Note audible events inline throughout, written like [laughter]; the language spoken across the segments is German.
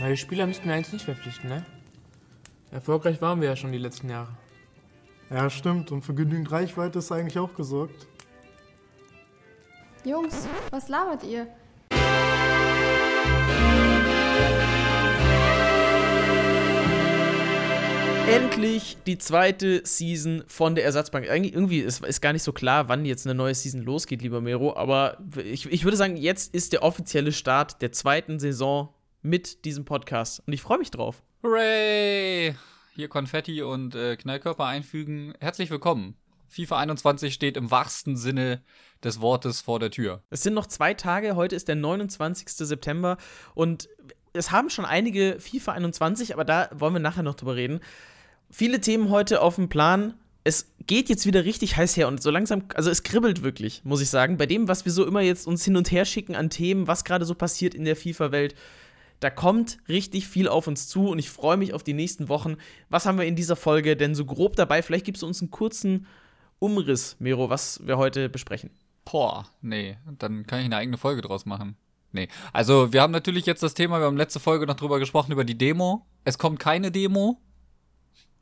Neue Spieler müssten wir eigentlich nicht verpflichten, ne? Erfolgreich waren wir ja schon die letzten Jahre. Ja, stimmt. Und für genügend Reichweite ist eigentlich auch gesorgt. Jungs, was labert ihr? Endlich die zweite Season von der Ersatzbank. Eigentlich irgendwie ist, ist gar nicht so klar, wann jetzt eine neue Season losgeht, lieber Mero. Aber ich, ich würde sagen, jetzt ist der offizielle Start der zweiten Saison mit diesem Podcast. Und ich freue mich drauf. Hooray! Hier Konfetti und äh, Knallkörper einfügen. Herzlich willkommen. FIFA 21 steht im wahrsten Sinne des Wortes vor der Tür. Es sind noch zwei Tage. Heute ist der 29. September. Und es haben schon einige FIFA 21, aber da wollen wir nachher noch drüber reden viele Themen heute auf dem Plan. Es geht jetzt wieder richtig heiß her und so langsam, also es kribbelt wirklich, muss ich sagen. Bei dem, was wir so immer jetzt uns hin und her schicken an Themen, was gerade so passiert in der FIFA-Welt, da kommt richtig viel auf uns zu und ich freue mich auf die nächsten Wochen. Was haben wir in dieser Folge denn so grob dabei? Vielleicht gibst du uns einen kurzen Umriss, Miro, was wir heute besprechen. Boah, nee, dann kann ich eine eigene Folge draus machen. Nee, also wir haben natürlich jetzt das Thema, wir haben letzte Folge noch drüber gesprochen, über die Demo. Es kommt keine Demo,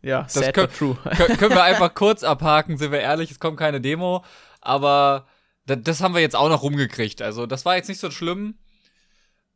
ja, das sad können, true. können wir einfach kurz abhaken, sind wir ehrlich, es kommt keine Demo. Aber das haben wir jetzt auch noch rumgekriegt. Also, das war jetzt nicht so schlimm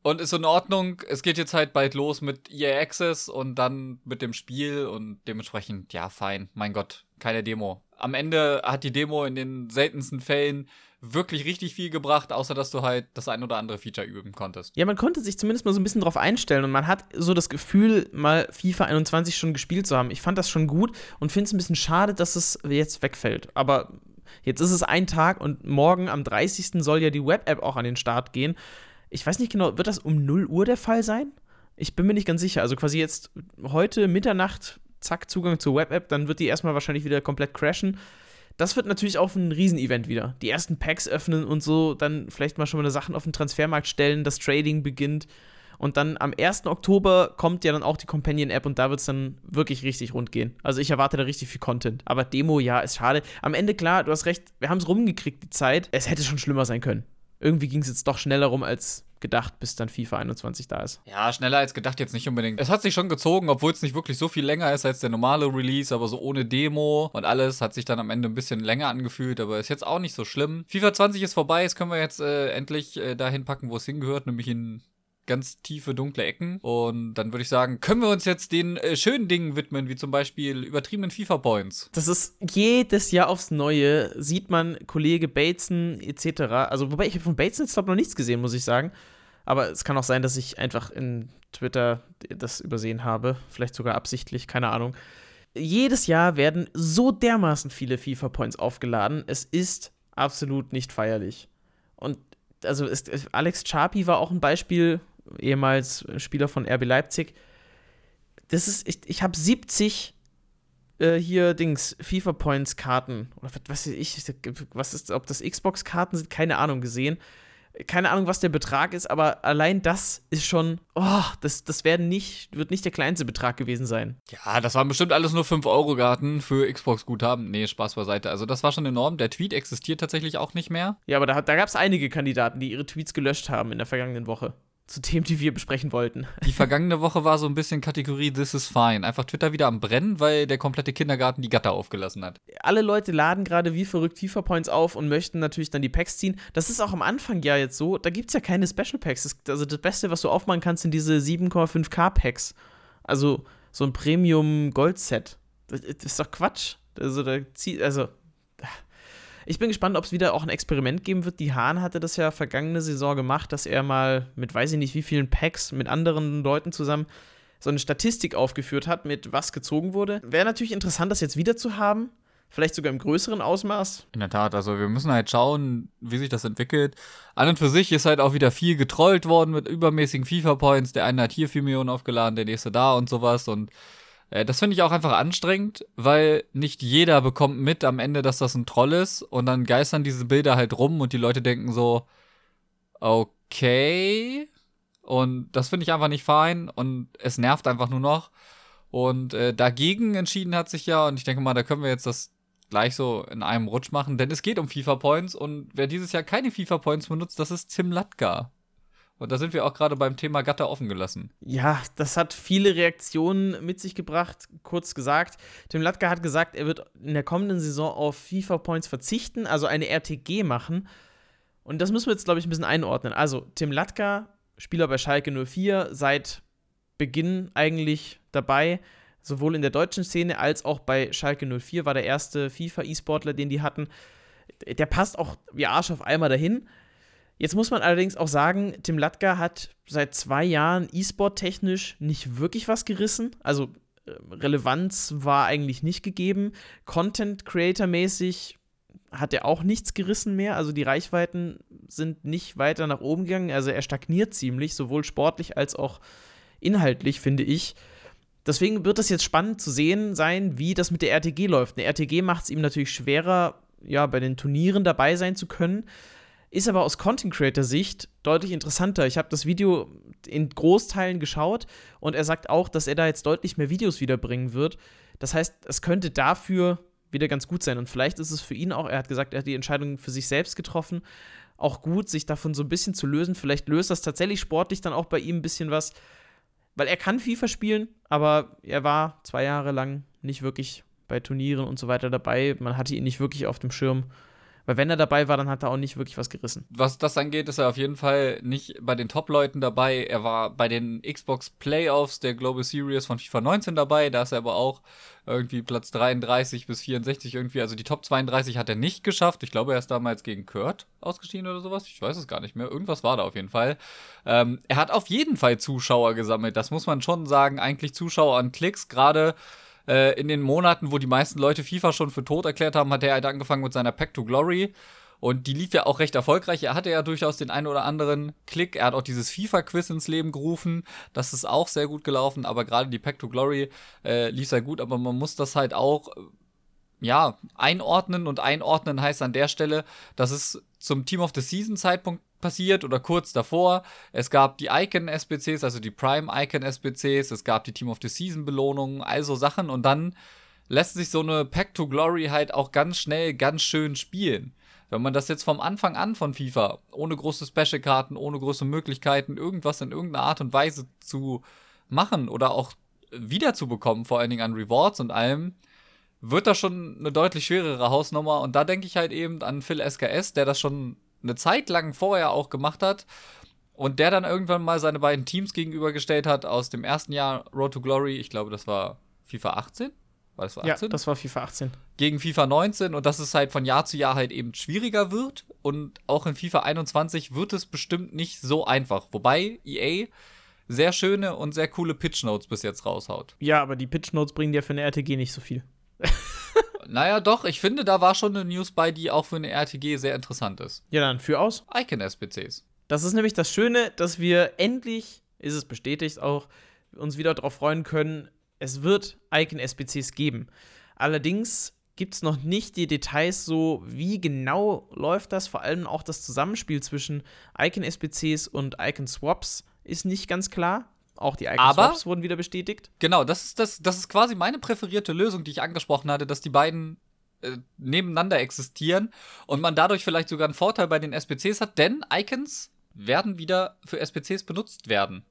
und ist in Ordnung. Es geht jetzt halt bald los mit EA Access und dann mit dem Spiel und dementsprechend, ja, fein. Mein Gott, keine Demo. Am Ende hat die Demo in den seltensten Fällen wirklich richtig viel gebracht, außer dass du halt das ein oder andere Feature üben konntest. Ja, man konnte sich zumindest mal so ein bisschen drauf einstellen und man hat so das Gefühl, mal FIFA 21 schon gespielt zu haben. Ich fand das schon gut und finde es ein bisschen schade, dass es jetzt wegfällt. Aber jetzt ist es ein Tag und morgen am 30. soll ja die Web-App auch an den Start gehen. Ich weiß nicht genau, wird das um 0 Uhr der Fall sein? Ich bin mir nicht ganz sicher. Also quasi jetzt heute Mitternacht, zack, Zugang zur Web-App, dann wird die erstmal wahrscheinlich wieder komplett crashen das wird natürlich auch ein Riesenevent wieder. Die ersten Packs öffnen und so, dann vielleicht mal schon mal Sachen auf den Transfermarkt stellen, das Trading beginnt. Und dann am 1. Oktober kommt ja dann auch die Companion-App und da wird es dann wirklich richtig rund gehen. Also ich erwarte da richtig viel Content. Aber Demo, ja, ist schade. Am Ende, klar, du hast recht, wir haben es rumgekriegt, die Zeit. Es hätte schon schlimmer sein können. Irgendwie ging es jetzt doch schneller rum, als gedacht, bis dann FIFA 21 da ist. Ja, schneller als gedacht jetzt nicht unbedingt. Es hat sich schon gezogen, obwohl es nicht wirklich so viel länger ist als der normale Release, aber so ohne Demo und alles hat sich dann am Ende ein bisschen länger angefühlt, aber ist jetzt auch nicht so schlimm. FIFA 20 ist vorbei, jetzt können wir jetzt äh, endlich äh, dahin packen, wo es hingehört, nämlich in ganz tiefe, dunkle Ecken. Und dann würde ich sagen, können wir uns jetzt den äh, schönen Dingen widmen, wie zum Beispiel übertriebenen FIFA-Points. Das ist jedes Jahr aufs Neue, sieht man Kollege Bateson etc. Also, wobei ich von Bateson jetzt glaube noch nichts gesehen, muss ich sagen. Aber es kann auch sein, dass ich einfach in Twitter das übersehen habe. Vielleicht sogar absichtlich, keine Ahnung. Jedes Jahr werden so dermaßen viele FIFA-Points aufgeladen. Es ist absolut nicht feierlich. Und also ist, Alex Charpi war auch ein Beispiel, ehemals Spieler von RB Leipzig. Das ist, ich, ich habe 70 äh, hier Dings, FIFA Points Karten oder was weiß ich, was ist, ob das Xbox Karten sind, keine Ahnung gesehen. Keine Ahnung, was der Betrag ist, aber allein das ist schon, oh, das, das werden nicht, wird nicht der kleinste Betrag gewesen sein. Ja, das waren bestimmt alles nur 5-Euro-Karten für Xbox-Guthaben. Nee, Spaß beiseite. Also, das war schon enorm. Der Tweet existiert tatsächlich auch nicht mehr. Ja, aber da, da gab es einige Kandidaten, die ihre Tweets gelöscht haben in der vergangenen Woche zu Themen, die wir besprechen wollten. Die [laughs] vergangene Woche war so ein bisschen Kategorie This is fine. Einfach Twitter wieder am Brennen, weil der komplette Kindergarten die Gatter aufgelassen hat. Alle Leute laden gerade wie verrückt FIFA Points auf und möchten natürlich dann die Packs ziehen. Das ist auch am Anfang ja jetzt so. Da gibt es ja keine Special Packs. Das, also das Beste, was du aufmachen kannst, sind diese 7,5K Packs. Also so ein Premium Gold Set. Das, das ist doch Quatsch. Also da zieht, also ich bin gespannt, ob es wieder auch ein Experiment geben wird. Die Hahn hatte das ja vergangene Saison gemacht, dass er mal mit weiß ich nicht wie vielen Packs mit anderen Leuten zusammen so eine Statistik aufgeführt hat, mit was gezogen wurde. Wäre natürlich interessant, das jetzt wieder zu haben. Vielleicht sogar im größeren Ausmaß. In der Tat, also wir müssen halt schauen, wie sich das entwickelt. An und für sich ist halt auch wieder viel getrollt worden mit übermäßigen FIFA-Points. Der eine hat hier 4 Millionen aufgeladen, der nächste da und sowas. Und das finde ich auch einfach anstrengend, weil nicht jeder bekommt mit am Ende, dass das ein Troll ist und dann geistern diese Bilder halt rum und die Leute denken so, okay. Und das finde ich einfach nicht fein und es nervt einfach nur noch. Und äh, dagegen entschieden hat sich ja, und ich denke mal, da können wir jetzt das gleich so in einem Rutsch machen, denn es geht um FIFA Points und wer dieses Jahr keine FIFA Points benutzt, das ist Tim Latka. Und da sind wir auch gerade beim Thema Gatter offen gelassen. Ja, das hat viele Reaktionen mit sich gebracht. Kurz gesagt, Tim Latka hat gesagt, er wird in der kommenden Saison auf FIFA Points verzichten, also eine RTG machen. Und das müssen wir jetzt, glaube ich, ein bisschen einordnen. Also, Tim Latka, Spieler bei Schalke 04, seit Beginn eigentlich dabei, sowohl in der deutschen Szene als auch bei Schalke 04, war der erste FIFA-E-Sportler, den die hatten. Der passt auch wie Arsch auf einmal dahin. Jetzt muss man allerdings auch sagen, Tim Latka hat seit zwei Jahren E-Sport-technisch nicht wirklich was gerissen. Also äh, Relevanz war eigentlich nicht gegeben. Content-Creator-mäßig hat er auch nichts gerissen mehr. Also die Reichweiten sind nicht weiter nach oben gegangen. Also er stagniert ziemlich, sowohl sportlich als auch inhaltlich, finde ich. Deswegen wird es jetzt spannend zu sehen sein, wie das mit der RTG läuft. Eine RTG macht es ihm natürlich schwerer, ja, bei den Turnieren dabei sein zu können. Ist aber aus Content Creator Sicht deutlich interessanter. Ich habe das Video in Großteilen geschaut und er sagt auch, dass er da jetzt deutlich mehr Videos wiederbringen wird. Das heißt, es könnte dafür wieder ganz gut sein. Und vielleicht ist es für ihn auch, er hat gesagt, er hat die Entscheidung für sich selbst getroffen, auch gut, sich davon so ein bisschen zu lösen. Vielleicht löst das tatsächlich sportlich dann auch bei ihm ein bisschen was, weil er kann FIFA spielen, aber er war zwei Jahre lang nicht wirklich bei Turnieren und so weiter dabei. Man hatte ihn nicht wirklich auf dem Schirm. Weil wenn er dabei war, dann hat er auch nicht wirklich was gerissen. Was das angeht, ist er auf jeden Fall nicht bei den Top-Leuten dabei. Er war bei den Xbox Playoffs der Global Series von FIFA 19 dabei. Da ist er aber auch irgendwie Platz 33 bis 64 irgendwie. Also die Top 32 hat er nicht geschafft. Ich glaube, er ist damals gegen Kurt ausgestiegen oder sowas. Ich weiß es gar nicht mehr. Irgendwas war da auf jeden Fall. Ähm, er hat auf jeden Fall Zuschauer gesammelt. Das muss man schon sagen. Eigentlich Zuschauer an Klicks. Gerade äh, in den Monaten, wo die meisten Leute FIFA schon für tot erklärt haben, hat er halt angefangen mit seiner Pack to Glory. Und die lief ja auch recht erfolgreich. Er hatte ja durchaus den einen oder anderen Klick. Er hat auch dieses FIFA-Quiz ins Leben gerufen. Das ist auch sehr gut gelaufen. Aber gerade die Pack to Glory äh, lief sehr gut. Aber man muss das halt auch, äh, ja, einordnen. Und einordnen heißt an der Stelle, dass es zum Team of the Season Zeitpunkt passiert oder kurz davor. Es gab die Icon-SBCs, also die Prime-Icon-SBCs, es gab die Team of the Season-Belohnungen, also Sachen und dann lässt sich so eine Pack to Glory halt auch ganz schnell, ganz schön spielen. Wenn man das jetzt vom Anfang an von FIFA, ohne große Special-Karten, ohne große Möglichkeiten, irgendwas in irgendeiner Art und Weise zu machen oder auch wiederzubekommen, vor allen Dingen an Rewards und allem, wird das schon eine deutlich schwerere Hausnummer. Und da denke ich halt eben an Phil SKS, der das schon eine Zeit lang vorher auch gemacht hat und der dann irgendwann mal seine beiden Teams gegenübergestellt hat aus dem ersten Jahr Road to Glory, ich glaube, das war FIFA 18. War das 18? Ja, das war FIFA 18. Gegen FIFA 19 und dass es halt von Jahr zu Jahr halt eben schwieriger wird und auch in FIFA 21 wird es bestimmt nicht so einfach. Wobei EA sehr schöne und sehr coole Pitch Notes bis jetzt raushaut. Ja, aber die Pitch Notes bringen dir für eine RTG nicht so viel. [laughs] Naja, doch, ich finde, da war schon eine News bei, die auch für eine RTG sehr interessant ist. Ja, dann für aus. Icon-SBCs. Das ist nämlich das Schöne, dass wir endlich, ist es bestätigt auch, uns wieder darauf freuen können, es wird Icon-SBCs geben. Allerdings gibt es noch nicht die Details so, wie genau läuft das, vor allem auch das Zusammenspiel zwischen Icon-SBCs und Icon-Swaps ist nicht ganz klar. Auch die eigenen Aber, Swaps wurden wieder bestätigt. Genau, das ist, das, das ist quasi meine präferierte Lösung, die ich angesprochen hatte, dass die beiden äh, nebeneinander existieren und man dadurch vielleicht sogar einen Vorteil bei den SPCs hat, denn Icons werden wieder für SPCs benutzt werden.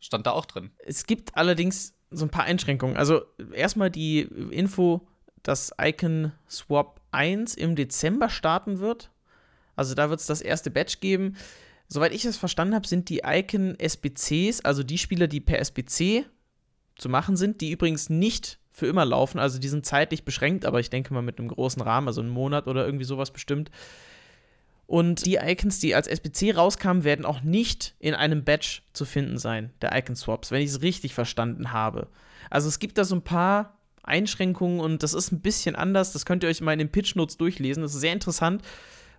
Stand da auch drin. Es gibt allerdings so ein paar Einschränkungen. Also erstmal die Info, dass Icon Swap 1 im Dezember starten wird. Also da wird es das erste Batch geben. Soweit ich es verstanden habe, sind die Icon SBCs, also die Spieler, die per SBC zu machen sind, die übrigens nicht für immer laufen, also die sind zeitlich beschränkt, aber ich denke mal mit einem großen Rahmen, also einen Monat oder irgendwie sowas bestimmt. Und die Icons, die als SBC rauskamen, werden auch nicht in einem Batch zu finden sein, der Icon Swaps, wenn ich es richtig verstanden habe. Also es gibt da so ein paar Einschränkungen und das ist ein bisschen anders. Das könnt ihr euch mal in den Pitch Notes durchlesen. Das ist sehr interessant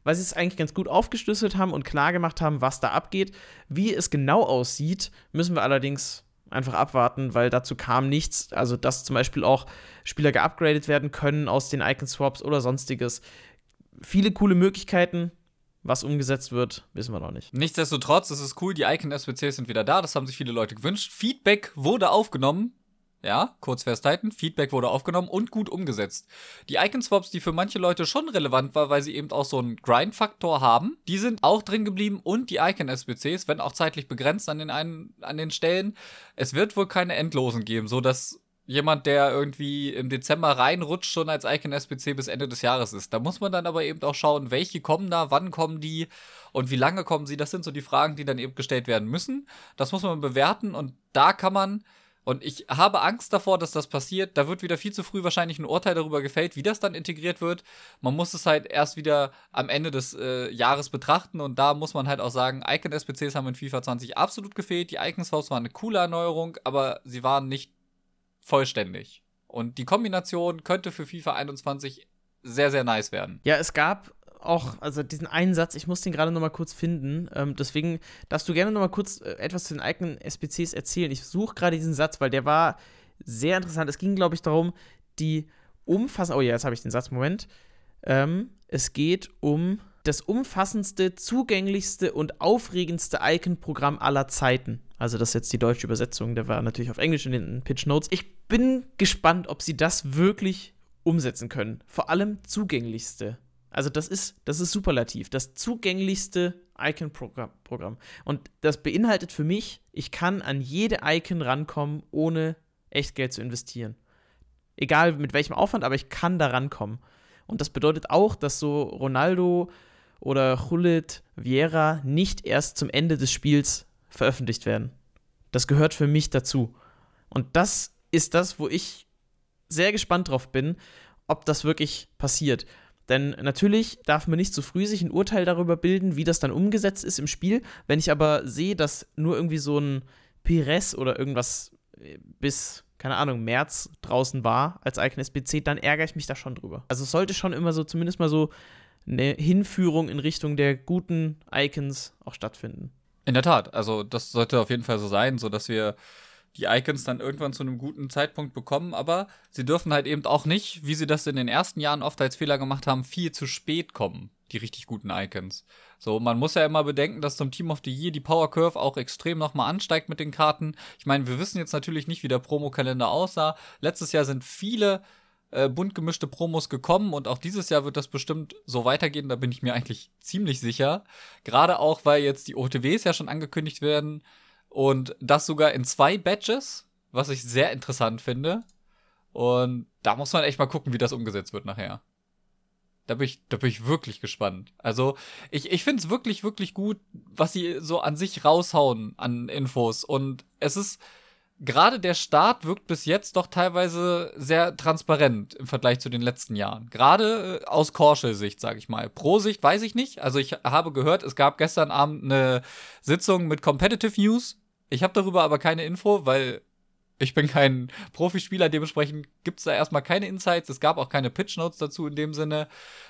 weil sie es eigentlich ganz gut aufgeschlüsselt haben und klar gemacht haben, was da abgeht. Wie es genau aussieht, müssen wir allerdings einfach abwarten, weil dazu kam nichts. Also, dass zum Beispiel auch Spieler geupgradet werden können aus den Icon-Swaps oder sonstiges. Viele coole Möglichkeiten. Was umgesetzt wird, wissen wir noch nicht. Nichtsdestotrotz, es ist cool, die Icon-SBCs sind wieder da. Das haben sich viele Leute gewünscht. Feedback wurde aufgenommen. Ja, kurz festhalten, Feedback wurde aufgenommen und gut umgesetzt. Die Icon-Swaps, die für manche Leute schon relevant war, weil sie eben auch so einen Grind-Faktor haben, die sind auch drin geblieben und die Icon-SBCs, wenn auch zeitlich begrenzt an den, einen, an den Stellen. Es wird wohl keine Endlosen geben, so dass jemand, der irgendwie im Dezember reinrutscht, schon als Icon-SBC bis Ende des Jahres ist. Da muss man dann aber eben auch schauen, welche kommen da, wann kommen die und wie lange kommen sie. Das sind so die Fragen, die dann eben gestellt werden müssen. Das muss man bewerten und da kann man und ich habe Angst davor, dass das passiert. Da wird wieder viel zu früh wahrscheinlich ein Urteil darüber gefällt, wie das dann integriert wird. Man muss es halt erst wieder am Ende des äh, Jahres betrachten und da muss man halt auch sagen, Icon-SPCs haben in FIFA 20 absolut gefehlt. Die Icons-House war eine coole Erneuerung, aber sie waren nicht vollständig. Und die Kombination könnte für FIFA 21 sehr, sehr nice werden. Ja, es gab auch, also diesen einen Satz, ich muss den gerade noch mal kurz finden. Ähm, deswegen darfst du gerne noch mal kurz äh, etwas zu den eigenen SPCs erzählen. Ich suche gerade diesen Satz, weil der war sehr interessant. Es ging, glaube ich, darum, die umfassend. Oh ja, jetzt habe ich den Satz. Moment. Ähm, es geht um das umfassendste, zugänglichste und aufregendste Icon-Programm aller Zeiten. Also das ist jetzt die deutsche Übersetzung, der war natürlich auf Englisch in den Pitch Notes. Ich bin gespannt, ob sie das wirklich umsetzen können. Vor allem zugänglichste. Also das ist, das ist superlativ, das zugänglichste Icon-Programm. Und das beinhaltet für mich, ich kann an jede Icon rankommen, ohne Echtgeld zu investieren. Egal mit welchem Aufwand, aber ich kann da rankommen. Und das bedeutet auch, dass so Ronaldo oder Julit Vieira nicht erst zum Ende des Spiels veröffentlicht werden. Das gehört für mich dazu. Und das ist das, wo ich sehr gespannt drauf bin, ob das wirklich passiert. Denn natürlich darf man nicht zu früh sich ein Urteil darüber bilden, wie das dann umgesetzt ist im Spiel. Wenn ich aber sehe, dass nur irgendwie so ein Pires oder irgendwas äh, bis, keine Ahnung, März draußen war als eigenes PC, dann ärgere ich mich da schon drüber. Also es sollte schon immer so, zumindest mal so eine Hinführung in Richtung der guten Icons auch stattfinden. In der Tat, also das sollte auf jeden Fall so sein, sodass wir die Icons dann irgendwann zu einem guten Zeitpunkt bekommen, aber sie dürfen halt eben auch nicht, wie sie das in den ersten Jahren oft als Fehler gemacht haben, viel zu spät kommen, die richtig guten Icons. So, man muss ja immer bedenken, dass zum Team of the Year die Power Curve auch extrem nochmal ansteigt mit den Karten. Ich meine, wir wissen jetzt natürlich nicht, wie der Promokalender aussah. Letztes Jahr sind viele äh, bunt gemischte Promos gekommen und auch dieses Jahr wird das bestimmt so weitergehen, da bin ich mir eigentlich ziemlich sicher. Gerade auch, weil jetzt die OTWs ja schon angekündigt werden und das sogar in zwei Batches, was ich sehr interessant finde. Und da muss man echt mal gucken, wie das umgesetzt wird nachher. Da bin ich, da bin ich wirklich gespannt. Also, ich, ich finde es wirklich, wirklich gut, was sie so an sich raushauen an Infos. Und es ist, gerade der Start wirkt bis jetzt doch teilweise sehr transparent im Vergleich zu den letzten Jahren. Gerade äh, aus Korschel-Sicht, sage ich mal. Pro-Sicht weiß ich nicht. Also, ich habe gehört, es gab gestern Abend eine Sitzung mit Competitive News ich habe darüber aber keine Info, weil ich bin kein Profispieler, dementsprechend gibt es da erstmal keine Insights. Es gab auch keine Pitch Notes dazu in dem Sinne.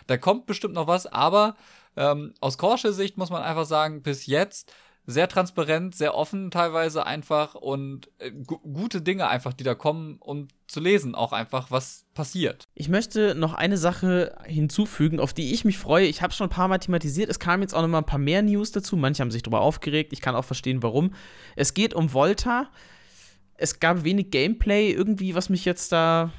Da kommt bestimmt noch was, aber ähm, aus Korsche Sicht muss man einfach sagen, bis jetzt sehr transparent, sehr offen teilweise einfach und äh, gute Dinge einfach, die da kommen, um zu lesen, auch einfach, was passiert. Ich möchte noch eine Sache hinzufügen, auf die ich mich freue. Ich habe schon ein paar Mal thematisiert. Es kamen jetzt auch noch mal ein paar mehr News dazu. Manche haben sich darüber aufgeregt. Ich kann auch verstehen, warum. Es geht um Volta. Es gab wenig Gameplay irgendwie, was mich jetzt da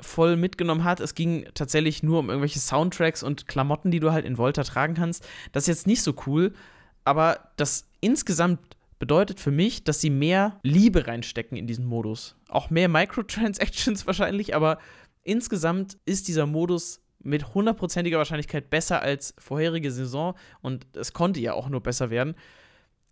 voll mitgenommen hat. Es ging tatsächlich nur um irgendwelche Soundtracks und Klamotten, die du halt in Volta tragen kannst. Das ist jetzt nicht so cool aber das insgesamt bedeutet für mich, dass sie mehr Liebe reinstecken in diesen Modus. Auch mehr Microtransactions [laughs] wahrscheinlich, aber insgesamt ist dieser Modus mit hundertprozentiger Wahrscheinlichkeit besser als vorherige Saison und es konnte ja auch nur besser werden.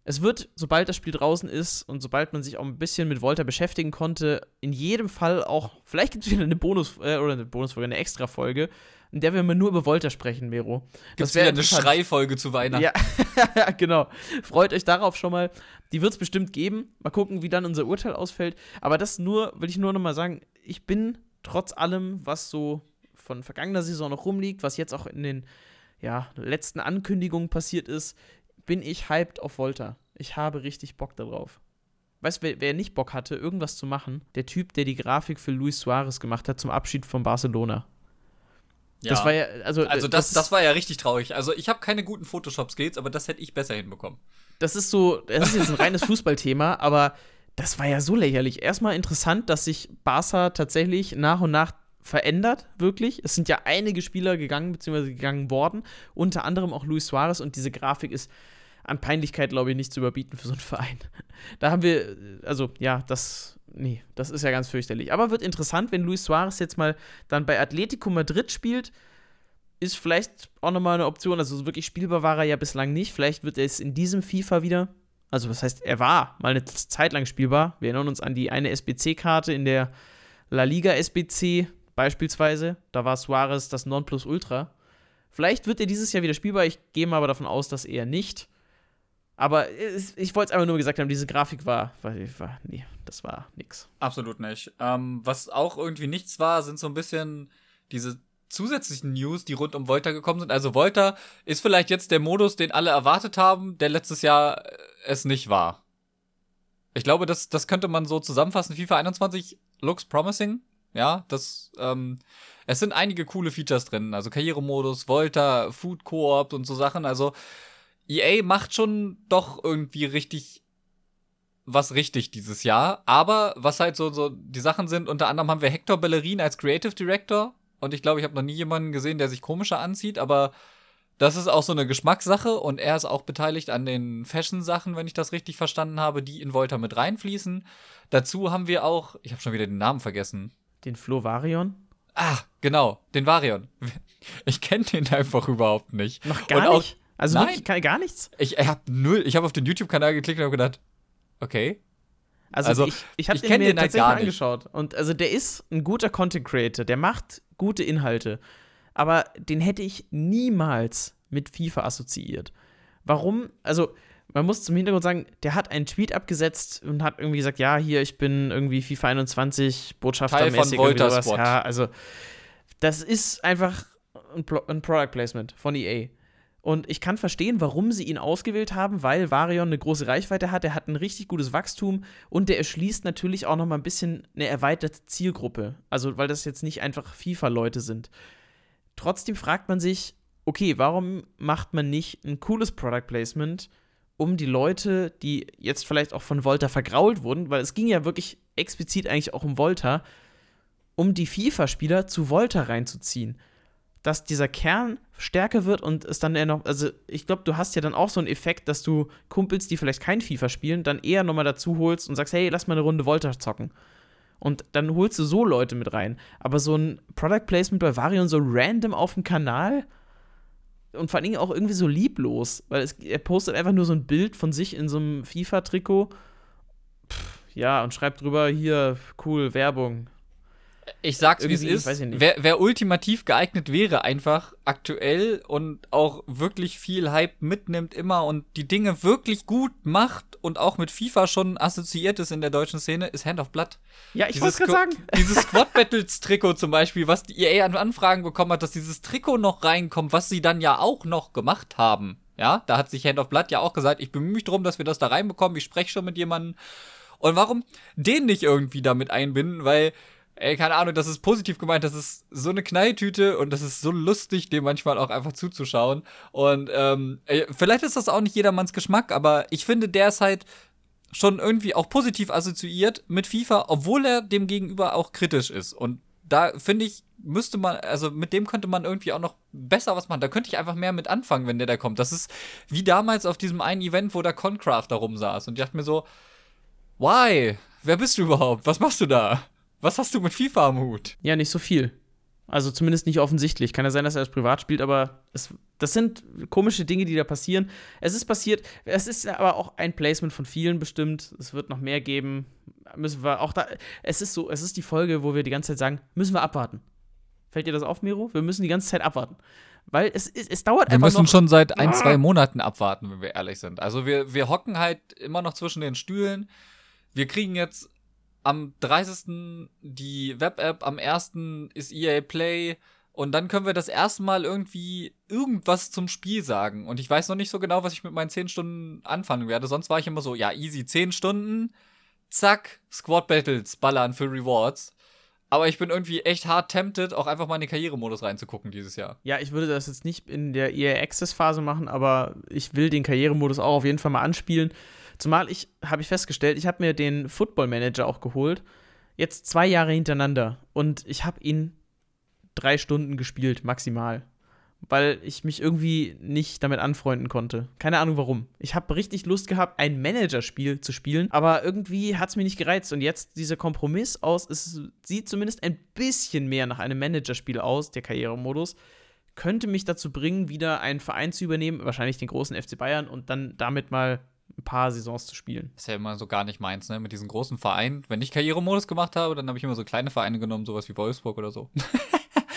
Es wird, sobald das Spiel draußen ist und sobald man sich auch ein bisschen mit Volta beschäftigen konnte, in jedem Fall auch, vielleicht gibt es wieder eine Bonus- äh, oder eine Bonusfolge, eine Extra-Folge, in der wir nur über Volta sprechen, Mero. Gibt es wieder eine Schreifolge zu Weihnachten? Ja, [laughs] genau. Freut euch darauf schon mal. Die wird es bestimmt geben. Mal gucken, wie dann unser Urteil ausfällt. Aber das nur, will ich nur noch mal sagen, ich bin trotz allem, was so von vergangener Saison noch rumliegt, was jetzt auch in den ja, letzten Ankündigungen passiert ist, bin ich hyped auf Volta. Ich habe richtig Bock darauf. Weißt du, wer, wer, nicht Bock hatte, irgendwas zu machen? Der Typ, der die Grafik für Luis Suarez gemacht hat zum Abschied von Barcelona. Ja. Das war ja, also, also das, das, das war ja richtig traurig. Also ich habe keine guten Photoshop-Skills, aber das hätte ich besser hinbekommen. Das ist so, das ist jetzt ein reines [laughs] Fußballthema, aber das war ja so lächerlich. Erstmal interessant, dass sich Barca tatsächlich nach und nach verändert, wirklich. Es sind ja einige Spieler gegangen, beziehungsweise gegangen worden, unter anderem auch Luis Suarez und diese Grafik ist an Peinlichkeit, glaube ich, nicht zu überbieten für so einen Verein. [laughs] Da haben wir, also ja, das, nee, das ist ja ganz fürchterlich. Aber wird interessant, wenn Luis Suarez jetzt mal dann bei Atletico Madrid spielt, ist vielleicht auch nochmal eine Option. Also wirklich spielbar war er ja bislang nicht. Vielleicht wird er es in diesem FIFA wieder. Also, was heißt, er war mal eine Zeit lang spielbar. Wir erinnern uns an die eine SBC-Karte in der La Liga SBC beispielsweise. Da war Suarez das Nonplusultra. Vielleicht wird er dieses Jahr wieder spielbar. Ich gehe mal aber davon aus, dass er nicht. Aber ich wollte es einfach nur gesagt haben, diese Grafik war, war, war nee, das war nix. Absolut nicht. Ähm, was auch irgendwie nichts war, sind so ein bisschen diese zusätzlichen News, die rund um Volta gekommen sind. Also Volta ist vielleicht jetzt der Modus, den alle erwartet haben, der letztes Jahr äh, es nicht war. Ich glaube, das, das könnte man so zusammenfassen. FIFA 21 looks promising. Ja, das, ähm, es sind einige coole Features drin. Also Karrieremodus, Volta, Food Coop und so Sachen. Also EA macht schon doch irgendwie richtig was richtig dieses Jahr. Aber was halt so, so die Sachen sind, unter anderem haben wir Hector Bellerin als Creative Director. Und ich glaube, ich habe noch nie jemanden gesehen, der sich komischer anzieht, aber das ist auch so eine Geschmackssache und er ist auch beteiligt an den Fashion-Sachen, wenn ich das richtig verstanden habe, die in Volta mit reinfließen. Dazu haben wir auch, ich habe schon wieder den Namen vergessen. Den Flo Varion? Ah, genau, den Varion. [laughs] Ich kenne den einfach überhaupt nicht. Noch gar und nicht? Also Nein. wirklich gar nichts? Ich habe null, ich habe auf den YouTube-Kanal geklickt und habe gedacht, okay. Also, Also, ich, ich habe den mir den halt tatsächlich nicht. angeschaut. Und also der ist ein guter Content Creator, der macht gute Inhalte. Aber den hätte ich niemals mit FIFA assoziiert. Warum? Also, man muss zum Hintergrund sagen, der hat einen Tweet abgesetzt und hat irgendwie gesagt, ja, hier, ich bin irgendwie FIFA 21 Botschaftermäßig. Teil von irgendwie Volta sowas. Squad. Ja, also das ist einfach ein, Pro ein Product Placement von EA. Und ich kann verstehen, warum sie ihn ausgewählt haben, weil Varion eine große Reichweite hat, er hat ein richtig gutes Wachstum und der erschließt natürlich auch noch mal ein bisschen eine erweiterte Zielgruppe. Also, weil das jetzt nicht einfach FIFA-Leute sind. Trotzdem fragt man sich, okay, warum macht man nicht ein cooles Product Placement, um die Leute, die jetzt vielleicht auch von Volta vergrault wurden, weil es ging ja wirklich explizit eigentlich auch um Volta, um die FIFA-Spieler zu Volta reinzuziehen dass dieser Kern stärker wird und es dann eher noch, also ich glaube, du hast ja dann auch so einen Effekt, dass du Kumpels, die vielleicht kein FIFA spielen, dann eher nochmal dazu holst und sagst, hey, lass mal eine Runde Volta zocken. Und dann holst du so Leute mit rein. Aber so ein Product Placement bei Varion so random auf dem Kanal und vor allen Dingen auch irgendwie so lieblos, weil es, er postet einfach nur so ein Bild von sich in so einem FIFA-Trikot. Ja, und schreibt drüber, hier, cool, Werbung. Ich sag's, wie es ist. Wer, wer ultimativ geeignet wäre, einfach aktuell und auch wirklich viel Hype mitnimmt immer und die Dinge wirklich gut macht und auch mit FIFA schon assoziiert ist in der deutschen Szene, ist Hand of Blood. Ja, ich wollte gerade sagen. [laughs] Dieses Squad Battles Trikot zum Beispiel, was die EA an Anfragen bekommen hat, dass dieses Trikot noch reinkommt, was sie dann ja auch noch gemacht haben. Ja, da hat sich Hand of Blood ja auch gesagt, ich bemühe mich darum, dass wir das da reinbekommen. Ich spreche schon mit jemandem. Und warum den nicht irgendwie damit einbinden? Weil, ey, keine Ahnung, das ist positiv gemeint, das ist so eine Knalltüte und das ist so lustig, dem manchmal auch einfach zuzuschauen. Und ähm, vielleicht ist das auch nicht jedermanns Geschmack, aber ich finde, der ist halt schon irgendwie auch positiv assoziiert mit FIFA, obwohl er dem gegenüber auch kritisch ist. Und da finde ich, müsste man, also mit dem könnte man irgendwie auch noch besser was machen. Da könnte ich einfach mehr mit anfangen, wenn der da kommt. Das ist wie damals auf diesem einen Event, wo der Concraft da rumsaß. Und ich dachte mir so, why? Wer bist du überhaupt? Was machst du da? Was hast du mit FIFA am Hut? Ja, nicht so viel. Also zumindest nicht offensichtlich. Kann ja sein, dass er das privat spielt, aber es, das sind komische Dinge, die da passieren. Es ist passiert, es ist aber auch ein Placement von vielen bestimmt. Es wird noch mehr geben. Müssen wir auch da. Es ist so, es ist die Folge, wo wir die ganze Zeit sagen, müssen wir abwarten. Fällt dir das auf, Miro? Wir müssen die ganze Zeit abwarten. Weil es, es, es dauert Wir einfach müssen noch. schon seit ein, zwei Monaten abwarten, wenn wir ehrlich sind. Also wir, wir hocken halt immer noch zwischen den Stühlen. Wir kriegen jetzt am 30. die Web-App, am 1. ist EA Play und dann können wir das erste Mal irgendwie irgendwas zum Spiel sagen. Und ich weiß noch nicht so genau, was ich mit meinen 10 Stunden anfangen werde. Sonst war ich immer so, ja, easy, 10 Stunden, zack, Squad Battles, ballern für Rewards. Aber ich bin irgendwie echt hart tempted, auch einfach mal in den Karrieremodus reinzugucken dieses Jahr. Ja, ich würde das jetzt nicht in der EA Access Phase machen, aber ich will den Karrieremodus auch auf jeden Fall mal anspielen. Zumal ich, habe ich festgestellt, ich habe mir den Football Manager auch geholt. Jetzt zwei Jahre hintereinander. Und ich habe ihn drei Stunden gespielt, maximal. Weil ich mich irgendwie nicht damit anfreunden konnte. Keine Ahnung warum. Ich habe richtig Lust gehabt, ein Managerspiel zu spielen, aber irgendwie hat es mir nicht gereizt. Und jetzt dieser Kompromiss aus, es sieht zumindest ein bisschen mehr nach einem Managerspiel aus, der Karrieremodus könnte mich dazu bringen, wieder einen Verein zu übernehmen, wahrscheinlich den großen FC Bayern und dann damit mal ein paar Saisons zu spielen. ist ja immer so gar nicht meins, ne? Mit diesen großen Vereinen. Wenn ich Karrieremodus gemacht habe, dann habe ich immer so kleine Vereine genommen, sowas wie Wolfsburg oder so. [laughs]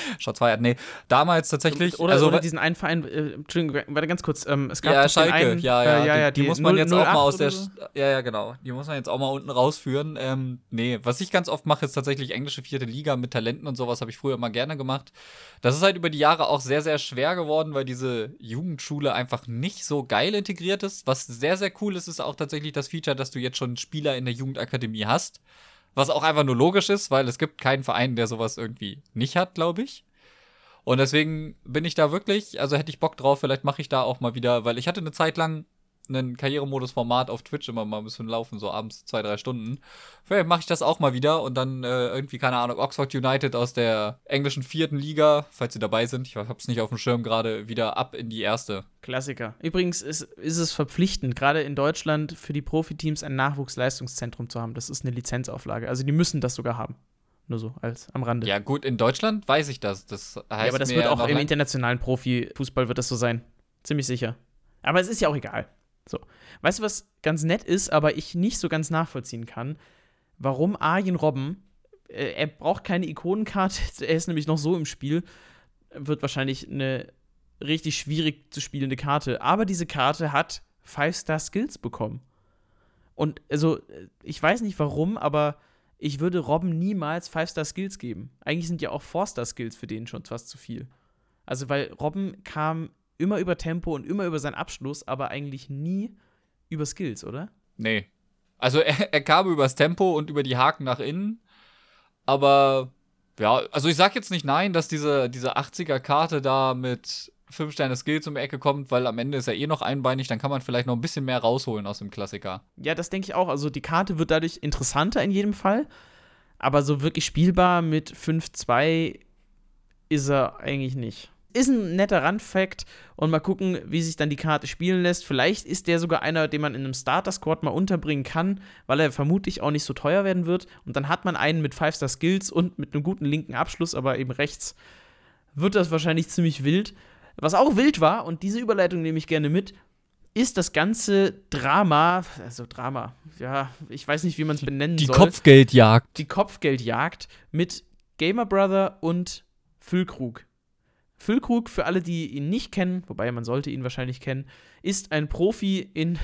[laughs] Schatz feiert. Nee, damals tatsächlich. Oder, also, oder diesen einen Verein, äh, Entschuldigung, warte ganz kurz, ähm, es gab ja, Schalke, einen, ja, ja, äh, ja, ja, die, die muss man 0- jetzt auch 08 mal aus der, so. ja, ja, genau, die muss man jetzt auch mal unten rausführen. Ähm, nee, was ich ganz oft mache, ist tatsächlich englische vierte Liga mit Talenten und sowas, habe ich früher immer gerne gemacht. Das ist halt über die Jahre auch sehr, sehr schwer geworden, weil diese Jugendschule einfach nicht so geil integriert ist. Was sehr, sehr cool ist, ist auch tatsächlich das Feature, dass du jetzt schon Spieler in der Jugendakademie hast. Was auch einfach nur logisch ist, weil es gibt keinen Verein, der sowas irgendwie nicht hat, glaube ich. Und deswegen bin ich da wirklich, also hätte ich Bock drauf, vielleicht mache ich da auch mal wieder, weil ich hatte eine Zeit lang einen Karrieremodus-Format auf Twitch immer mal ein bisschen laufen, so abends zwei, drei Stunden. Vielleicht mache ich das auch mal wieder und dann äh, irgendwie, keine Ahnung, Oxford United aus der englischen vierten Liga, falls sie dabei sind, ich hab's nicht auf dem Schirm gerade, wieder ab in die erste. Klassiker. Übrigens ist, ist es verpflichtend, gerade in Deutschland für die Profiteams ein Nachwuchsleistungszentrum zu haben. Das ist eine Lizenzauflage. Also die müssen das sogar haben. Nur so als am Rande. Ja, gut, in Deutschland weiß ich das. Das heißt Ja, aber das wird auch im internationalen Profifußball wird das so sein. Ziemlich sicher. Aber es ist ja auch egal. So. Weißt du, was ganz nett ist, aber ich nicht so ganz nachvollziehen kann? Warum Arjen Robben, äh, er braucht keine Ikonenkarte, [laughs] er ist nämlich noch so im Spiel, wird wahrscheinlich eine richtig schwierig zu spielende Karte. Aber diese Karte hat 5-Star-Skills bekommen. Und also, äh, ich weiß nicht warum, aber ich würde Robben niemals 5-Star-Skills geben. Eigentlich sind ja auch 4-Star-Skills für den schon fast zu viel. Also, weil Robben kam immer über Tempo und immer über seinen Abschluss, aber eigentlich nie über Skills, oder? Nee. Also [laughs] er, er kam übers Tempo und über die Haken nach innen. Aber ja, also ich sag jetzt nicht nein, dass diese, diese 80er-Karte da mit 5 Sterne Skills um die Ecke kommt, weil am Ende ist er eh noch einbeinig, dann kann man vielleicht noch ein bisschen mehr rausholen aus dem Klassiker. Ja, das denke ich auch. Also die Karte wird dadurch interessanter in jedem Fall. Aber so wirklich spielbar mit 5-2 ist er eigentlich nicht. Ist ein netter Randfact und mal gucken, wie sich dann die Karte spielen lässt. Vielleicht ist der sogar einer, den man in einem Starter-Squad mal unterbringen kann, weil er vermutlich auch nicht so teuer werden wird. Und dann hat man einen mit 5-Star-Skills und mit einem guten linken Abschluss, aber eben rechts wird das wahrscheinlich ziemlich wild. Was auch wild war, und diese Überleitung nehme ich gerne mit, ist das ganze Drama, also Drama, ja, ich weiß nicht, wie man es benennen soll. Kopfgeldjagd. die Kopfgeldjagd mit Gamer Brother und Füllkrug. Füllkrug, für alle, die ihn nicht kennen, wobei man sollte ihn wahrscheinlich kennen, ist ein Profi in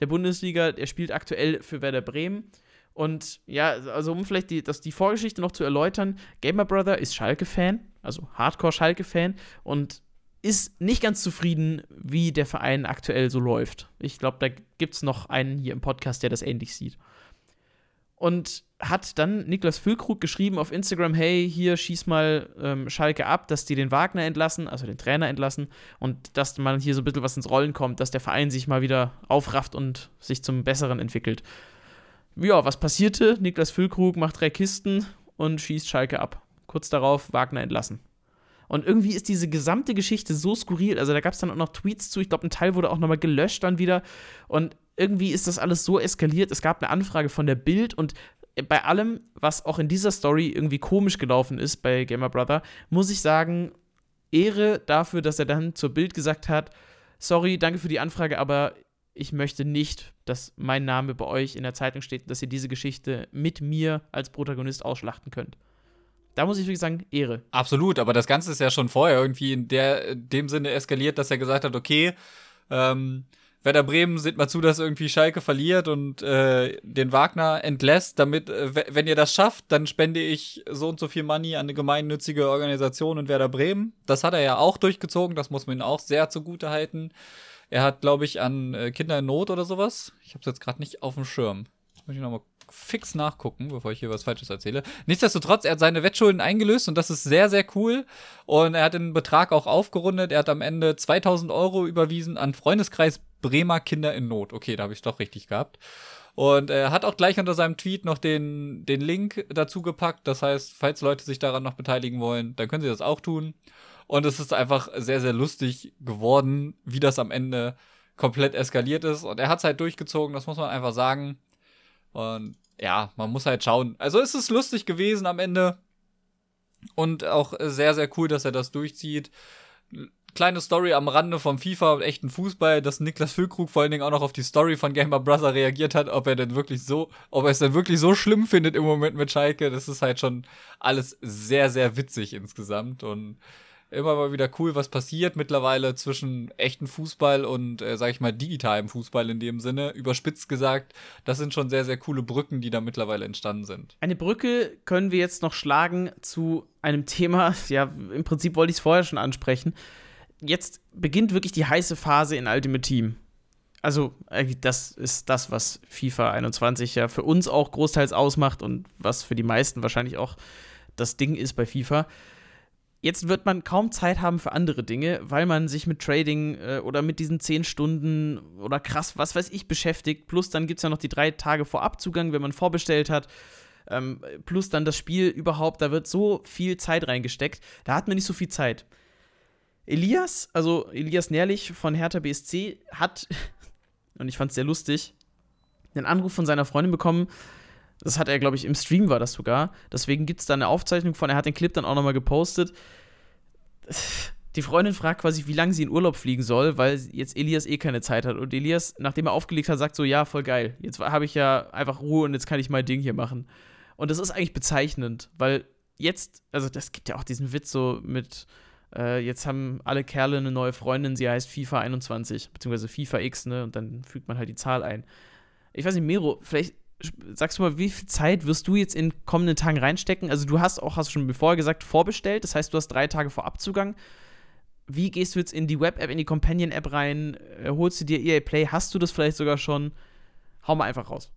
der Bundesliga. Er spielt aktuell für Werder Bremen. Und ja, also um vielleicht die, das, die Vorgeschichte noch zu erläutern, Gamer Brother ist Schalke-Fan, also Hardcore-Schalke-Fan und ist nicht ganz zufrieden, wie der Verein aktuell so läuft. Ich glaube, da gibt es noch einen hier im Podcast, der das ähnlich sieht. Und hat dann Niklas Füllkrug geschrieben auf Instagram, hey, hier schieß mal ähm, Schalke ab, dass die den Wagner entlassen, also den Trainer entlassen und dass man hier so ein bisschen was ins Rollen kommt, dass der Verein sich mal wieder aufrafft und sich zum Besseren entwickelt. Ja, was passierte? Niklas Füllkrug macht drei Kisten und schießt Schalke ab. Kurz darauf Wagner entlassen. Und irgendwie ist diese gesamte Geschichte so skurril. Also da gab es dann auch noch Tweets zu. Ich glaube, ein Teil wurde auch nochmal gelöscht dann wieder. Und irgendwie ist das alles so eskaliert. Es gab eine Anfrage von der Bild und bei allem, was auch in dieser Story irgendwie komisch gelaufen ist bei Gamer Brother, muss ich sagen, Ehre dafür, dass er dann zur Bild gesagt hat, sorry, danke für die Anfrage, aber ich möchte nicht, dass mein Name bei euch in der Zeitung steht, dass ihr diese Geschichte mit mir als Protagonist ausschlachten könnt. Da muss ich wirklich sagen, Ehre. Absolut, aber das Ganze ist ja schon vorher irgendwie in der, dem Sinne eskaliert, dass er gesagt hat, okay, ähm, Werder Bremen sieht mal zu, dass irgendwie Schalke verliert und äh, den Wagner entlässt, damit, äh, we- wenn ihr das schafft, dann spende ich so und so viel Money an eine gemeinnützige Organisation und Werder Bremen. Das hat er ja auch durchgezogen, das muss man ihm auch sehr zugute halten. Er hat, glaube ich, an äh, Kinder in Not oder sowas. Ich habe es jetzt gerade nicht auf dem Schirm. Das muss ich nochmal fix nachgucken, bevor ich hier was Falsches erzähle. Nichtsdestotrotz, er hat seine Wettschulden eingelöst und das ist sehr, sehr cool. Und er hat den Betrag auch aufgerundet. Er hat am Ende 2000 Euro überwiesen an Freundeskreis Bremer Kinder in Not. Okay, da habe ich es doch richtig gehabt. Und er hat auch gleich unter seinem Tweet noch den, den Link dazu gepackt. Das heißt, falls Leute sich daran noch beteiligen wollen, dann können sie das auch tun. Und es ist einfach sehr, sehr lustig geworden, wie das am Ende komplett eskaliert ist. Und er hat es halt durchgezogen, das muss man einfach sagen. Und ja, man muss halt schauen. Also es ist lustig gewesen am Ende. Und auch sehr, sehr cool, dass er das durchzieht. Kleine Story am Rande vom FIFA und echten Fußball, dass Niklas Füllkrug vor allen Dingen auch noch auf die Story von Gamer Brother reagiert hat, ob er denn wirklich so, ob er es denn wirklich so schlimm findet im Moment mit Schalke. Das ist halt schon alles sehr, sehr witzig insgesamt. Und immer mal wieder cool, was passiert mittlerweile zwischen echten Fußball und, äh, sag ich mal, digitalem Fußball in dem Sinne. Überspitzt gesagt, das sind schon sehr, sehr coole Brücken, die da mittlerweile entstanden sind. Eine Brücke können wir jetzt noch schlagen zu einem Thema, [laughs] ja, im Prinzip wollte ich es vorher schon ansprechen. Jetzt beginnt wirklich die heiße Phase in Ultimate Team. Also, das ist das, was FIFA 21 ja für uns auch großteils ausmacht und was für die meisten wahrscheinlich auch das Ding ist bei FIFA jetzt wird man kaum Zeit haben für andere Dinge, weil man sich mit Trading äh, oder mit diesen 10 Stunden oder krass, was weiß ich, beschäftigt. Plus dann gibt es ja noch die drei Tage Vorabzugang, wenn man vorbestellt hat. Ähm, plus dann das Spiel überhaupt, da wird so viel Zeit reingesteckt. Da hat man nicht so viel Zeit. Elias, also Elias Nährlich von Hertha BSC, hat, [laughs] und ich fand es sehr lustig, einen Anruf von seiner Freundin bekommen, das hat er, glaube ich, im Stream war das sogar. Deswegen gibt es da eine Aufzeichnung von. Er hat den Clip dann auch nochmal gepostet. Die Freundin fragt quasi, wie lange sie in Urlaub fliegen soll, weil jetzt Elias eh keine Zeit hat. Und Elias, nachdem er aufgelegt hat, sagt so: Ja, voll geil. Jetzt habe ich ja einfach Ruhe und jetzt kann ich mein Ding hier machen. Und das ist eigentlich bezeichnend, weil jetzt, also das gibt ja auch diesen Witz so mit, äh, jetzt haben alle Kerle eine neue Freundin, sie heißt FIFA 21, beziehungsweise FIFA X, ne? Und dann fügt man halt die Zahl ein. Ich weiß nicht, Mero, vielleicht sagst du mal, wie viel Zeit wirst du jetzt in kommenden Tagen reinstecken? Also du hast auch, hast schon bevor gesagt, vorbestellt. Das heißt, du hast drei Tage vor Abzugang. Wie gehst du jetzt in die Web-App, in die Companion-App rein? Äh, holst du dir EA Play? Hast du das vielleicht sogar schon? Hau mal einfach raus.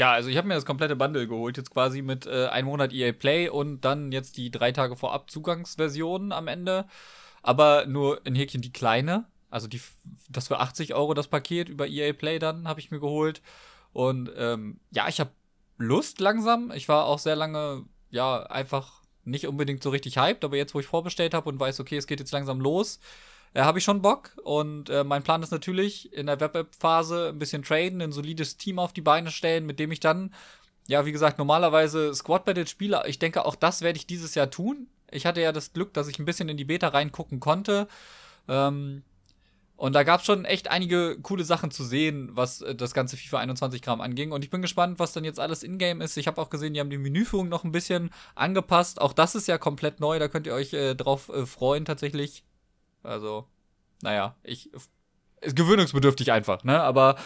Ja, also ich habe mir das komplette Bundle geholt, jetzt quasi mit äh, einem Monat EA Play und dann jetzt die drei Tage vorab Zugangsversion am Ende. Aber nur in Häkchen die kleine. Also die, das für 80 Euro das Paket über EA Play dann habe ich mir geholt. Und ähm, ja, ich habe Lust langsam. Ich war auch sehr lange, ja, einfach nicht unbedingt so richtig hyped, aber jetzt, wo ich vorbestellt habe und weiß, okay, es geht jetzt langsam los, äh, habe ich schon Bock. Und äh, mein Plan ist natürlich, in der Web-App-Phase ein bisschen traden, ein solides Team auf die Beine stellen, mit dem ich dann, ja, wie gesagt, normalerweise Squad Battle spiele. Ich denke, auch das werde ich dieses Jahr tun. Ich hatte ja das Glück, dass ich ein bisschen in die Beta reingucken konnte. Ähm, und da gab es schon echt einige coole Sachen zu sehen, was äh, das ganze FIFA 21 Kram anging. Und ich bin gespannt, was dann jetzt alles in-game ist. Ich habe auch gesehen, die haben die Menüführung noch ein bisschen angepasst. Auch das ist ja komplett neu, da könnt ihr euch äh, drauf äh, freuen tatsächlich. Also, naja, ich. Ist gewöhnungsbedürftig einfach, ne? Aber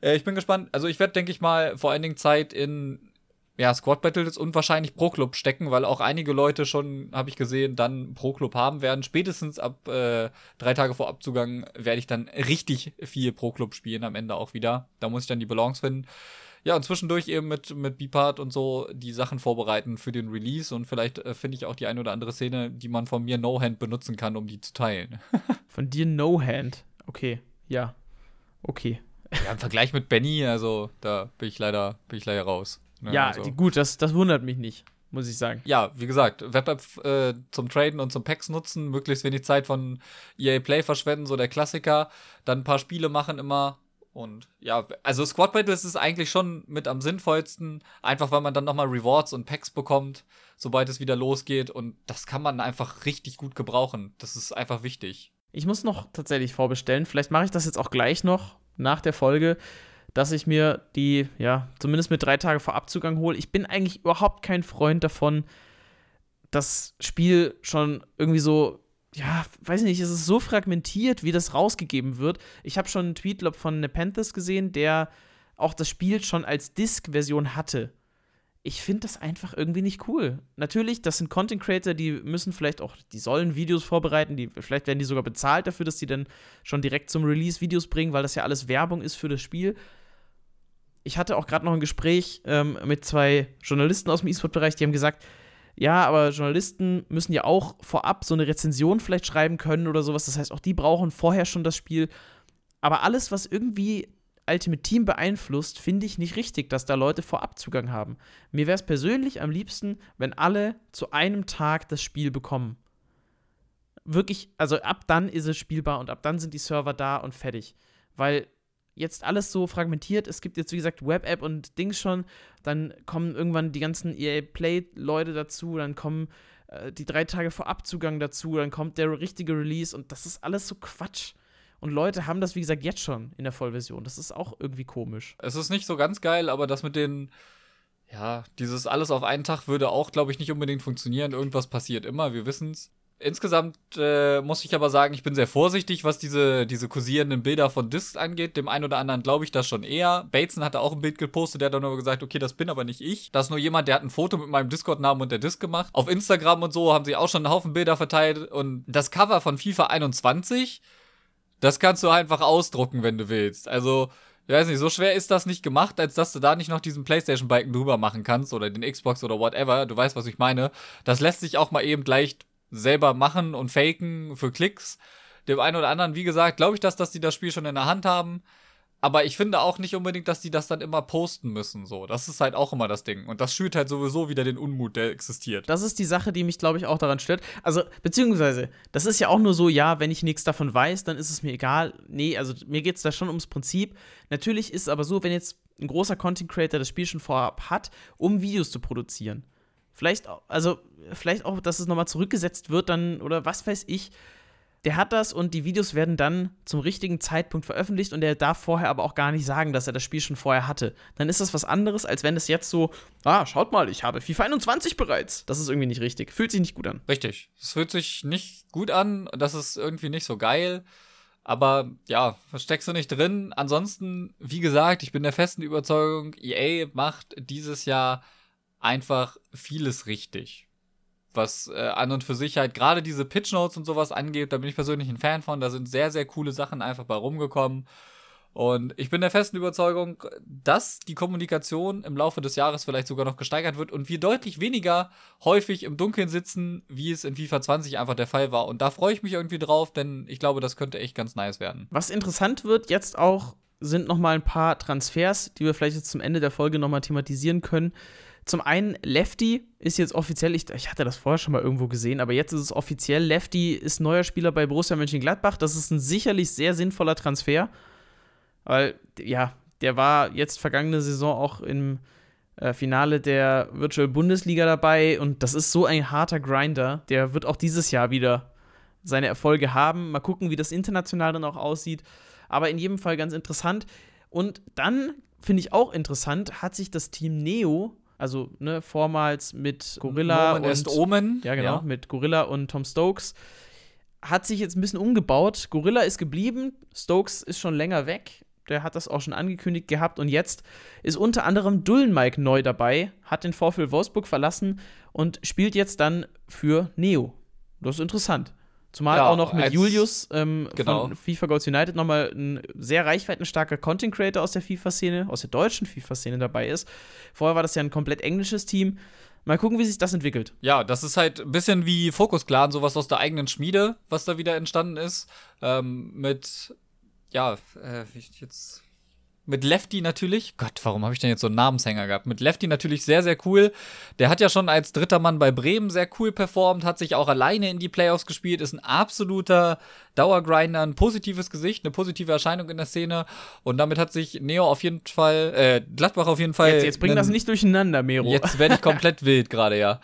äh, ich bin gespannt. Also ich werde, denke ich mal, vor allen Dingen Zeit in ja, Squad Battles und wahrscheinlich Pro Club stecken, weil auch einige Leute schon, habe ich gesehen, dann Pro Club haben werden. Spätestens ab äh, drei Tage vor Abzugang werde ich dann richtig viel Pro Club spielen am Ende auch wieder. Da muss ich dann die Balance finden. Ja, und zwischendurch eben mit, mit Beepart und so die Sachen vorbereiten für den Release und vielleicht äh, finde ich auch die eine oder andere Szene, die man von mir No-Hand benutzen kann, um die zu teilen. [laughs] von dir No-Hand? Okay, ja. Okay. Ja, im Vergleich mit Benny, also da bin ich leider, bin ich leider raus. Ne? Ja, also. die, gut, das, das wundert mich nicht, muss ich sagen. Ja, wie gesagt, Web-App äh, zum Traden und zum Packs nutzen, möglichst wenig Zeit von EA Play verschwenden, so der Klassiker. Dann ein paar Spiele machen immer. Und ja, also Squad Battles ist eigentlich schon mit am sinnvollsten, einfach weil man dann nochmal Rewards und Packs bekommt, sobald es wieder losgeht. Und das kann man einfach richtig gut gebrauchen. Das ist einfach wichtig. Ich muss noch tatsächlich vorbestellen. Vielleicht mache ich das jetzt auch gleich noch nach der Folge dass ich mir die, ja, zumindest mit drei Tage vor Abzugang hole. Ich bin eigentlich überhaupt kein Freund davon, das Spiel schon irgendwie so, ja, weiß nicht, es ist so fragmentiert, wie das rausgegeben wird. Ich habe schon einen Tweet glaub, von Nepenthes gesehen, der auch das Spiel schon als Disk-Version hatte. Ich finde das einfach irgendwie nicht cool. Natürlich, das sind Content Creator, die müssen vielleicht auch, die sollen Videos vorbereiten, die, vielleicht werden die sogar bezahlt dafür, dass die dann schon direkt zum Release Videos bringen, weil das ja alles Werbung ist für das Spiel ich hatte auch gerade noch ein Gespräch ähm, mit zwei Journalisten aus dem E-Sport-Bereich, die haben gesagt, ja, aber Journalisten müssen ja auch vorab so eine Rezension vielleicht schreiben können oder sowas. Das heißt, auch die brauchen vorher schon das Spiel. Aber alles, was irgendwie Ultimate Team beeinflusst, finde ich nicht richtig, dass da Leute Vorabzugang haben. Mir wäre es persönlich am liebsten, wenn alle zu einem Tag das Spiel bekommen. Wirklich, also ab dann ist es spielbar und ab dann sind die Server da und fertig. Weil jetzt alles so fragmentiert. Es gibt jetzt, wie gesagt, Web-App und Dings schon. Dann kommen irgendwann die ganzen EA Play-Leute dazu. Dann kommen äh, die drei Tage Vorabzugang dazu. Dann kommt der richtige Release. Und das ist alles so Quatsch. Und Leute haben das, wie gesagt, jetzt schon in der Vollversion. Das ist auch irgendwie komisch. Es ist nicht so ganz geil, aber das mit den, ja, dieses alles auf einen Tag würde auch, glaube ich, nicht unbedingt funktionieren. Irgendwas passiert immer, wir wissen's. Insgesamt äh, muss ich aber sagen, ich bin sehr vorsichtig, was diese, diese kursierenden Bilder von Discs angeht. Dem einen oder anderen glaube ich das schon eher. Bateson hatte auch ein Bild gepostet, der hat dann nur gesagt, okay, das bin aber nicht ich. Das ist nur jemand, der hat ein Foto mit meinem Discord-Namen und der Disc gemacht. Auf Instagram und so haben sie auch schon einen Haufen Bilder verteilt. Und das Cover von FIFA 21, das kannst du einfach ausdrucken, wenn du willst. Also, ich weiß nicht, so schwer ist das nicht gemacht, als dass du da nicht noch diesen PlayStation-Balken drüber machen kannst oder den Xbox oder whatever. Du weißt, was ich meine. Das lässt sich auch mal eben leicht selber machen und faken für Klicks. Dem einen oder anderen, wie gesagt, glaube ich, dass, dass die das Spiel schon in der Hand haben. Aber ich finde auch nicht unbedingt, dass die das dann immer posten müssen. So, das ist halt auch immer das Ding. Und das schürt halt sowieso wieder den Unmut, der existiert. Das ist die Sache, die mich, glaube ich, auch daran stört. Also, beziehungsweise, das ist ja auch nur so, ja, wenn ich nichts davon weiß, dann ist es mir egal. Nee, also mir geht es da schon ums Prinzip. Natürlich ist es aber so, wenn jetzt ein großer Content Creator das Spiel schon vorab hat, um Videos zu produzieren. Vielleicht, auch, also, vielleicht auch, dass es nochmal zurückgesetzt wird, dann, oder was weiß ich. Der hat das und die Videos werden dann zum richtigen Zeitpunkt veröffentlicht und er darf vorher aber auch gar nicht sagen, dass er das Spiel schon vorher hatte. Dann ist das was anderes, als wenn es jetzt so, ah, schaut mal, ich habe FIFA 21 bereits. Das ist irgendwie nicht richtig. Fühlt sich nicht gut an. Richtig. Es fühlt sich nicht gut an. Das ist irgendwie nicht so geil. Aber ja, steckst du nicht drin? Ansonsten, wie gesagt, ich bin der festen Überzeugung, EA macht dieses Jahr einfach vieles richtig. Was äh, an und für sich halt gerade diese Pitch Notes und sowas angeht, da bin ich persönlich ein Fan von. Da sind sehr, sehr coole Sachen einfach bei rumgekommen. Und ich bin der festen Überzeugung, dass die Kommunikation im Laufe des Jahres vielleicht sogar noch gesteigert wird und wir deutlich weniger häufig im Dunkeln sitzen, wie es in FIFA 20 einfach der Fall war. Und da freue ich mich irgendwie drauf, denn ich glaube, das könnte echt ganz nice werden. Was interessant wird jetzt auch, sind noch mal ein paar Transfers, die wir vielleicht jetzt zum Ende der Folge noch mal thematisieren können. Zum einen, Lefty ist jetzt offiziell, ich, ich, hatte das vorher schon mal irgendwo gesehen, aber jetzt ist es offiziell. Lefty ist neuer Spieler bei Borussia Mönchengladbach. Das ist ein sicherlich sehr sinnvoller Transfer, weil, ja, der war jetzt vergangene Saison auch im äh, Finale der Virtual Bundesliga dabei und das ist so ein harter Grinder. Der wird auch dieses Jahr wieder seine Erfolge haben. Mal gucken, wie das international dann auch aussieht. Aber in jedem Fall ganz interessant. Und dann finde ich auch interessant, hat sich das Team Neo also ne, vormals mit Gorilla Moment und Omen. Ja, genau, Ja. mit Gorilla und Tom Stokes. Hat sich jetzt ein bisschen umgebaut. Gorilla ist geblieben, Stokes ist schon länger weg. Der hat das auch schon angekündigt gehabt und jetzt ist unter anderem Dullenmike neu dabei, hat den Vorfeld Wolfsburg verlassen und spielt jetzt dann für Neo. Das ist interessant. Zumal Ja, auch noch mit Julius ähm, Genau. von FIFA Goals United nochmal ein sehr reichweitenstarker Content Creator aus der FIFA-Szene, aus der deutschen FIFA-Szene dabei ist. Vorher war das ja ein komplett englisches Team. Mal gucken, wie sich das entwickelt. Ja, das ist halt ein bisschen wie Focus Clan, sowas aus der eigenen Schmiede, was da wieder entstanden ist. Ähm, mit, ja, äh, wie ich jetzt. Mit Lefty natürlich. Gott, warum habe ich denn jetzt so einen Namenshänger gehabt? Mit Lefty natürlich sehr, sehr cool. Der hat ja schon als dritter Mann bei Bremen sehr cool performt, hat sich auch alleine in die Playoffs gespielt, ist ein absoluter Dauergrinder, ein positives Gesicht, eine positive Erscheinung in der Szene. Und damit hat sich Neo auf jeden Fall, äh, Gladbach auf jeden Fall. Jetzt, jetzt bring das nicht durcheinander, Mero. Jetzt werde ich komplett [laughs] wild gerade, ja.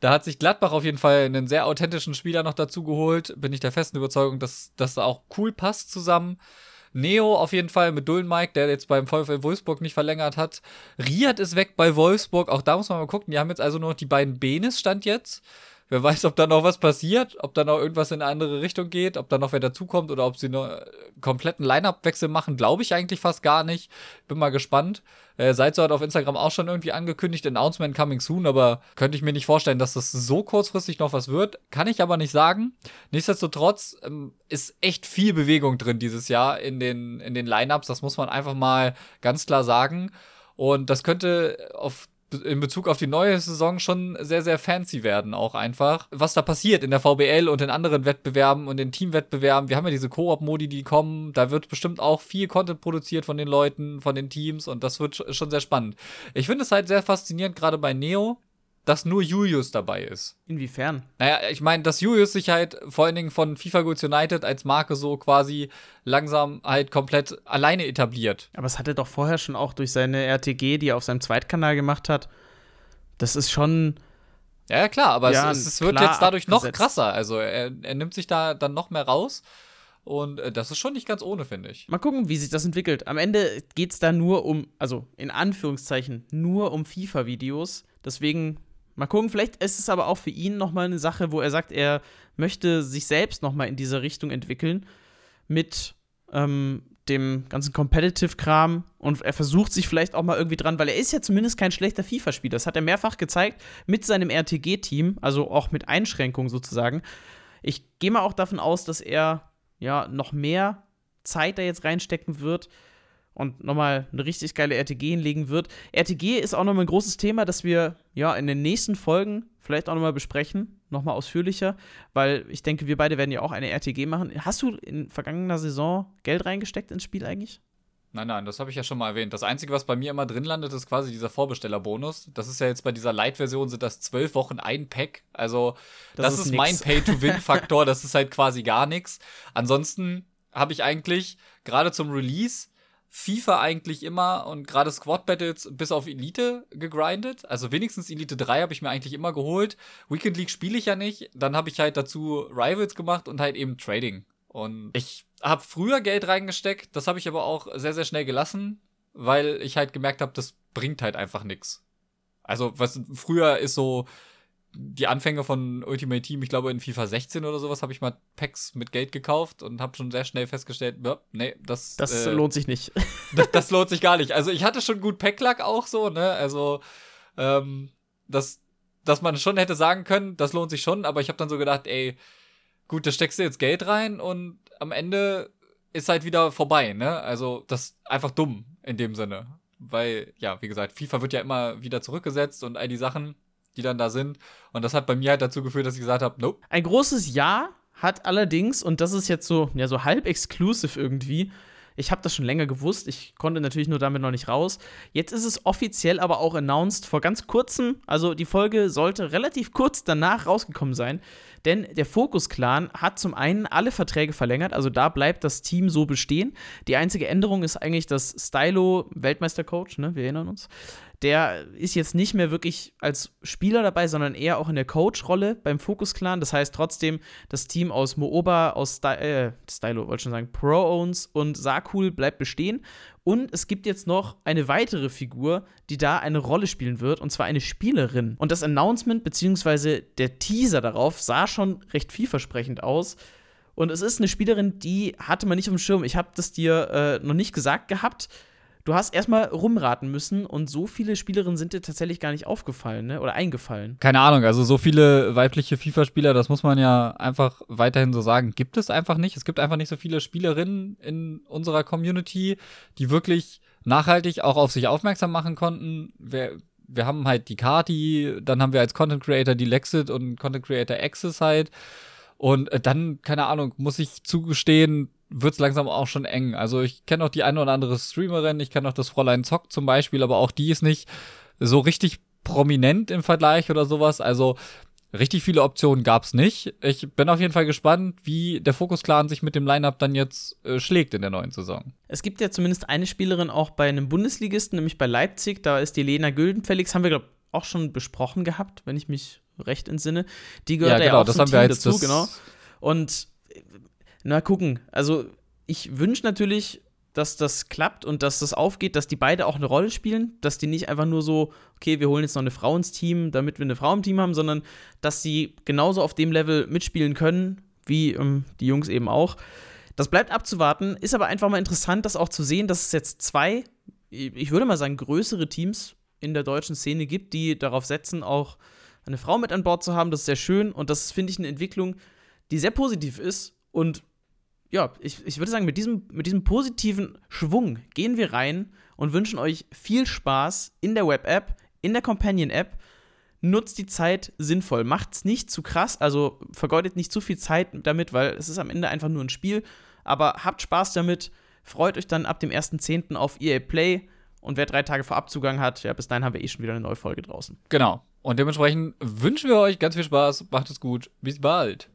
Da hat sich Gladbach auf jeden Fall einen sehr authentischen Spieler noch dazu geholt. Bin ich der festen Überzeugung, dass das auch cool passt zusammen. Neo auf jeden Fall mit Dullenmike, der jetzt beim VfL Wolfsburg nicht verlängert hat. Riad ist weg bei Wolfsburg. Auch da muss man mal gucken. Die haben jetzt also nur noch die beiden Benes stand jetzt. Wer weiß, ob da noch was passiert, ob da noch irgendwas in eine andere Richtung geht, ob da noch wer dazukommt oder ob sie noch äh, kompletten Line-Up-Wechsel machen, glaube ich eigentlich fast gar nicht. Bin mal gespannt. Äh, Salzo hat auf Instagram auch schon irgendwie angekündigt, Announcement coming soon, aber könnte ich mir nicht vorstellen, dass das so kurzfristig noch was wird. Kann ich aber nicht sagen. Nichtsdestotrotz ähm, ist echt viel Bewegung drin dieses Jahr in den, in den Lineups. Das muss man einfach mal ganz klar sagen. Und das könnte auf in Bezug auf die neue Saison schon sehr, sehr fancy werden, auch einfach. Was da passiert in der VBL und in anderen Wettbewerben und in Teamwettbewerben. Wir haben ja diese Koop-Modi, die kommen. Da wird bestimmt auch viel Content produziert von den Leuten, von den Teams und das wird schon sehr spannend. Ich finde es halt sehr faszinierend, gerade bei Neo, dass nur Julius dabei ist. Inwiefern? Naja, ich meine, dass Julius sich halt vor allen Dingen von FIFA Goods United als Marke so quasi langsam halt komplett alleine etabliert. Aber es hat er doch vorher schon auch durch seine RTG, die er auf seinem Zweitkanal gemacht hat. Das ist schon. Ja, ja klar, aber Ja, es, es wird jetzt dadurch noch abgesetzt. krasser. Also er, er nimmt sich da dann noch mehr raus. Und äh, das ist schon nicht ganz ohne, finde ich. Mal gucken, wie sich das entwickelt. Am Ende geht es da nur um, also in Anführungszeichen, nur um FIFA-Videos. Deswegen, mal gucken, vielleicht ist es aber auch für ihn nochmal eine Sache, wo er sagt, er möchte sich selbst nochmal in diese Richtung entwickeln mit ähm, dem ganzen Competitive-Kram und er versucht sich vielleicht auch mal irgendwie dran, weil er ist ja zumindest kein schlechter FIFA-Spieler. Das hat er mehrfach gezeigt mit seinem RTG-Team, also auch mit Einschränkungen sozusagen. Ich gehe mal auch davon aus, dass er ja noch mehr Zeit da jetzt reinstecken wird und nochmal eine richtig geile RTG hinlegen wird. RTG ist auch nochmal ein großes Thema, das wir ja in den nächsten Folgen vielleicht auch nochmal besprechen, nochmal ausführlicher, weil ich denke, wir beide werden ja auch eine RTG machen. Hast du in vergangener Saison Geld reingesteckt ins Spiel eigentlich? Nein, nein, das habe ich ja schon mal erwähnt. Das Einzige, was bei mir immer drin landet, ist quasi dieser Vorbestellerbonus. Das ist ja jetzt bei dieser Light-Version sind das zwölf Wochen ein Pack. Also Das das, ist ist, mein [laughs] Pay-to-Win-Faktor. das ist halt quasi gar nichts. Ansonsten habe ich eigentlich gerade zum Release FIFA eigentlich immer und gerade Squad Battles bis auf Elite gegrindet. Also wenigstens Elite 3 habe ich mir eigentlich immer geholt. Weekend League spiele ich ja nicht. Dann habe ich halt dazu Rivals gemacht und halt eben Trading. Und ich habe früher Geld reingesteckt, das habe ich aber auch sehr, sehr schnell gelassen, weil ich halt gemerkt habe, das bringt halt einfach nichts. Also, was früher ist so die Anfänge von Ultimate Team, ich glaube in FIFA 16 oder sowas, habe ich mal Packs mit Geld gekauft und habe schon sehr schnell festgestellt, ja, nee, das, Das äh, lohnt sich nicht. das, [laughs] das lohnt sich gar nicht. Also ich hatte schon gut Packlack auch so, ne? Also, ähm, das, dass man schon hätte sagen können, das lohnt sich schon, aber ich habe dann so gedacht, ey, gut, da steckst du jetzt Geld rein und am Ende ist halt wieder vorbei, ne? Also, das ist einfach dumm in dem Sinne. Weil, ja, wie gesagt, FIFA wird ja immer wieder zurückgesetzt und all die Sachen, die dann da sind. Und das hat bei mir halt dazu geführt, dass ich gesagt habe, nope. Ein großes Ja hat allerdings, und das ist jetzt so, ja, so halb exclusive irgendwie. Ich habe das schon länger gewusst, ich konnte natürlich nur damit noch nicht raus. Jetzt ist es offiziell aber auch announced vor ganz kurzem, also die Folge sollte relativ kurz danach rausgekommen sein, denn der Focus Clan hat zum einen alle Verträge verlängert, also da bleibt das Team so bestehen. Die einzige Änderung ist eigentlich, dass Stylo, Weltmeistercoach, ne, wir erinnern uns, der ist jetzt nicht mehr wirklich als Spieler dabei, sondern eher auch in der Coach-Rolle beim Focus Clan. Das heißt trotzdem, das Team aus Mooba, aus Sty äh, Stylo, wollte schon sagen, Pro-Owns und Sakul bleibt bestehen. Und es gibt jetzt noch eine weitere Figur, die da eine Rolle spielen wird, und zwar eine Spielerin. Und das Announcement bzw. der Teaser darauf sah schon recht vielversprechend aus. Und es ist eine Spielerin, die hatte man nicht auf dem Schirm. Ich habe das dir äh, noch nicht gesagt gehabt. Du hast erstmal rumraten müssen und so viele Spielerinnen sind dir tatsächlich gar nicht aufgefallen, ne? Oder eingefallen. Keine Ahnung, also so viele weibliche FIFA-Spieler, das muss man ja einfach weiterhin so sagen, gibt es einfach nicht. Es gibt einfach nicht so viele Spielerinnen in unserer Community, die wirklich nachhaltig auch auf sich aufmerksam machen konnten. Wir, wir haben halt die Kati, dann haben wir als Content Creator die Lexit und Content Creator Access halt. Und äh, dann, keine Ahnung, muss ich zugestehen, wird's langsam auch schon eng. Also ich kenne auch die eine oder andere Streamerin, ich kenne auch das Fräulein Zock zum Beispiel, aber auch die ist nicht so richtig prominent im Vergleich oder sowas. Also richtig viele Optionen gab's nicht. Ich bin auf jeden Fall gespannt, wie der Focus Clan sich mit dem Lineup dann jetzt äh, schlägt in der neuen Saison. Es gibt ja zumindest eine Spielerin auch bei einem Bundesligisten, nämlich bei Leipzig. Da ist die Lena Güldenfelix, haben wir, glaube auch schon besprochen gehabt, wenn ich mich recht entsinne. Die gehört ja, genau, auch das zum haben wir Team jetzt dazu, genau. Und na gucken, also ich wünsche natürlich, dass das klappt und dass das aufgeht, dass die beide auch eine Rolle spielen, dass die nicht einfach nur so, okay, wir holen jetzt noch eine Frau ins Team, damit wir eine Frau im Team haben, sondern dass sie genauso auf dem Level mitspielen können, wie ähm, die Jungs eben auch. Das bleibt abzuwarten, ist aber einfach mal interessant, das auch zu sehen, dass es jetzt zwei, ich würde mal sagen, größere Teams in der deutschen Szene gibt, die darauf setzen, auch eine Frau mit an Bord zu haben. Das ist sehr schön und das finde ich, eine Entwicklung, die sehr positiv ist. Und ja, ich, ich würde sagen, mit diesem, mit diesem positiven Schwung gehen wir rein und wünschen euch viel Spaß in der Web-App, in der Companion-App. Nutzt die Zeit sinnvoll. Macht's nicht zu krass, also vergeudet nicht zu viel Zeit damit, weil es ist am Ende einfach nur ein Spiel. Aber habt Spaß damit. Freut euch dann ab dem 1.10. auf EA Play. Und wer drei Tage vor Abzugang hat, ja, bis dahin haben wir eh schon wieder eine neue Folge draußen. Genau. Und dementsprechend wünschen wir euch ganz viel Spaß. Macht es gut. Bis bald.